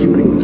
spring.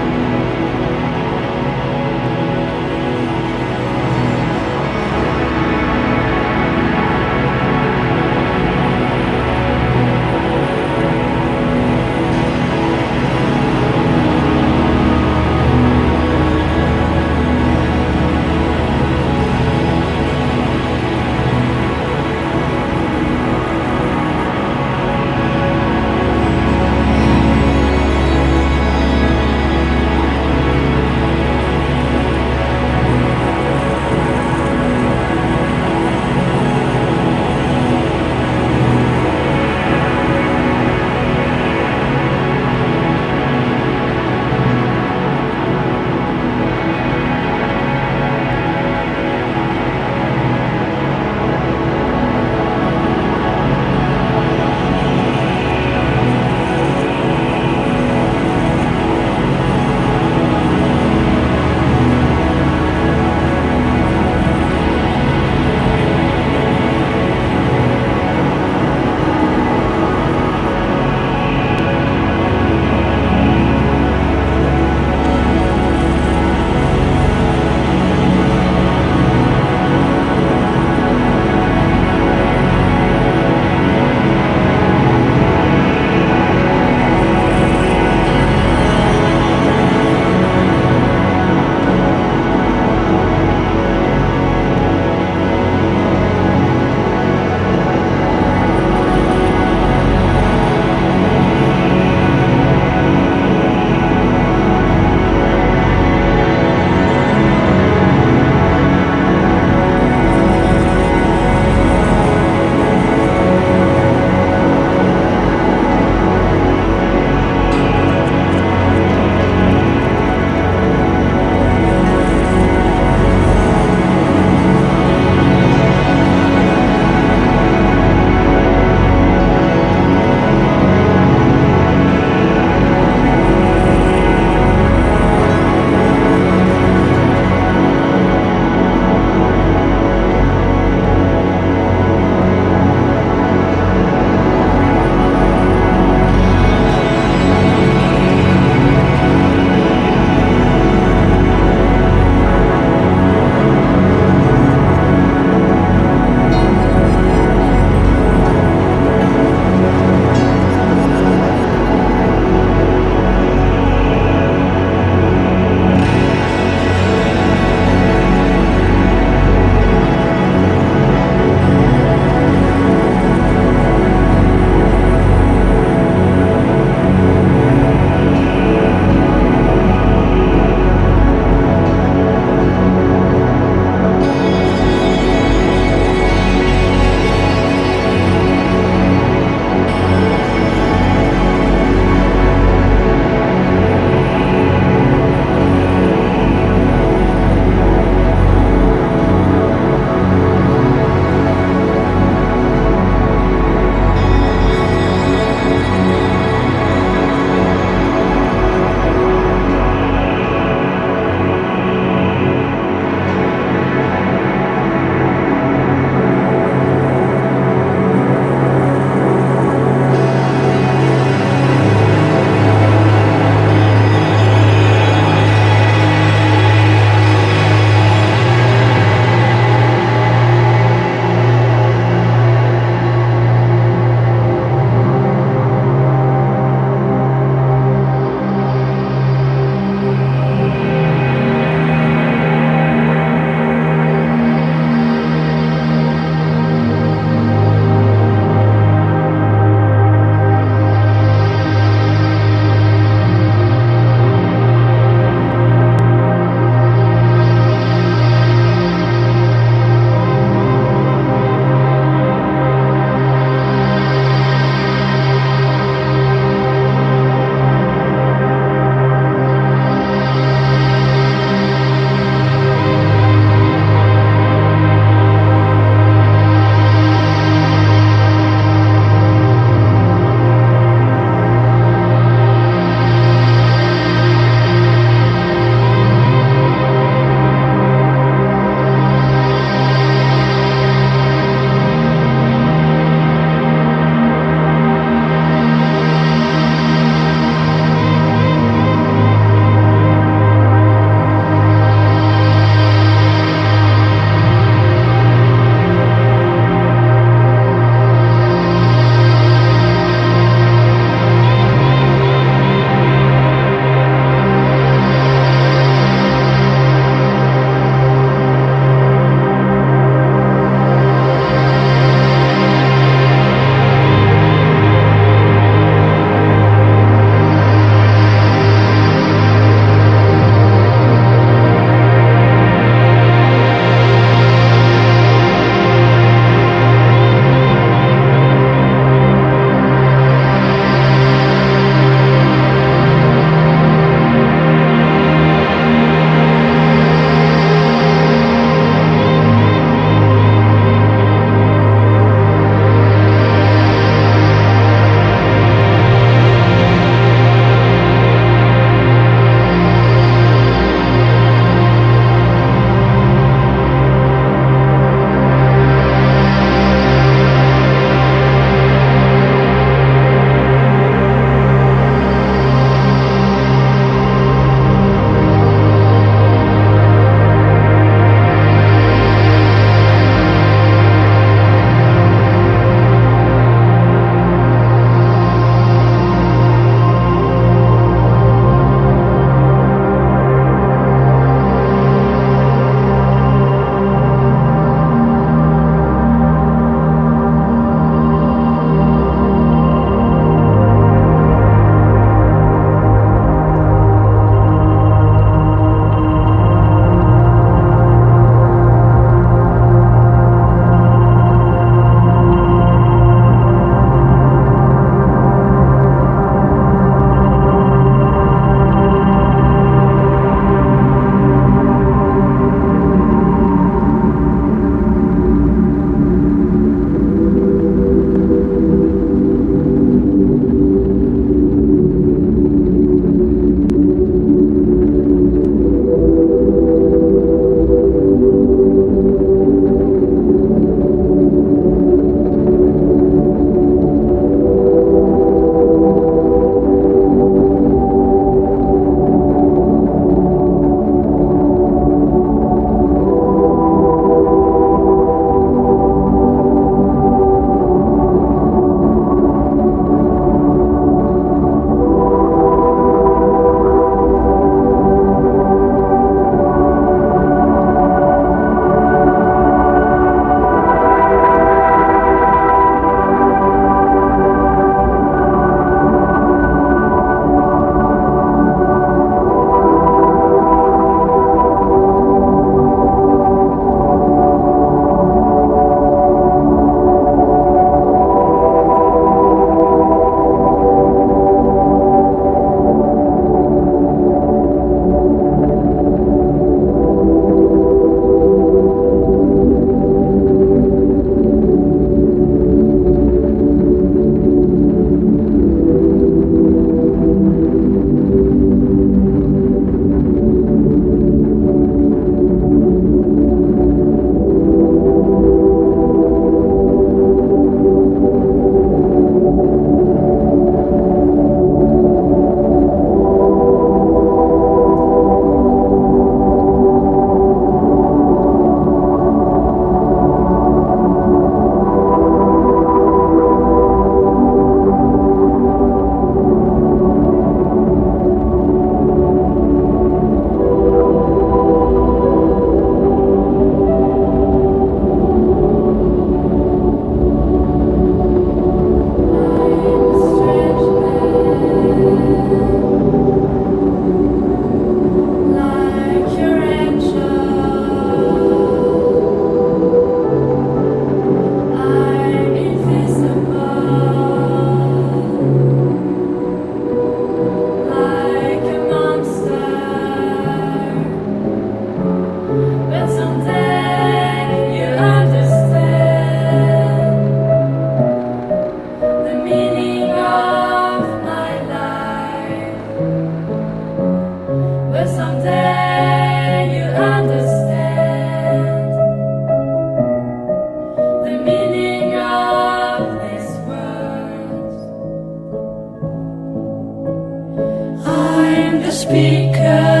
Because.